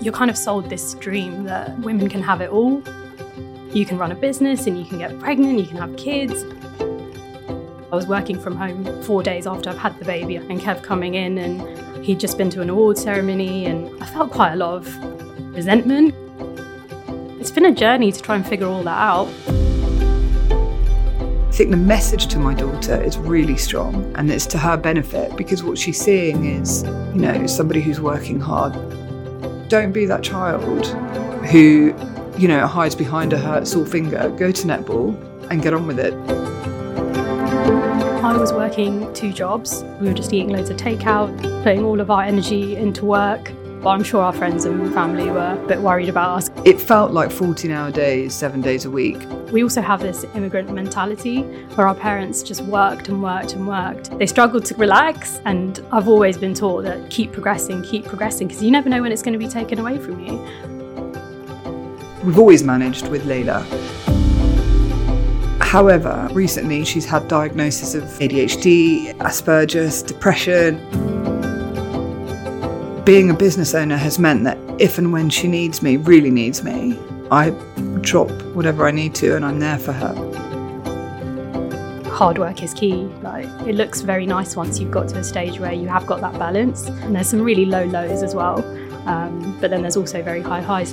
you're kind of sold this dream that women can have it all. You can run a business and you can get pregnant, you can have kids. I was working from home four days after I've had the baby, and Kev coming in, and he'd just been to an award ceremony, and I felt quite a lot of resentment. It's been a journey to try and figure all that out. I think the message to my daughter is really strong and it's to her benefit because what she's seeing is, you know, somebody who's working hard. Don't be that child who, you know, hides behind a hurt sore finger. Go to netball and get on with it. I was working two jobs. We were just eating loads of takeout, putting all of our energy into work. But I'm sure our friends and family were a bit worried about us. It felt like 14 hour days, seven days a week. We also have this immigrant mentality where our parents just worked and worked and worked. They struggled to relax, and I've always been taught that keep progressing, keep progressing, because you never know when it's going to be taken away from you. We've always managed with Layla. However, recently she's had diagnosis of ADHD, Asperger's, depression. Being a business owner has meant that if and when she needs me, really needs me, I drop whatever I need to and I'm there for her. Hard work is key. Like it looks very nice once you've got to a stage where you have got that balance. And there's some really low lows as well. Um, but then there's also very high highs.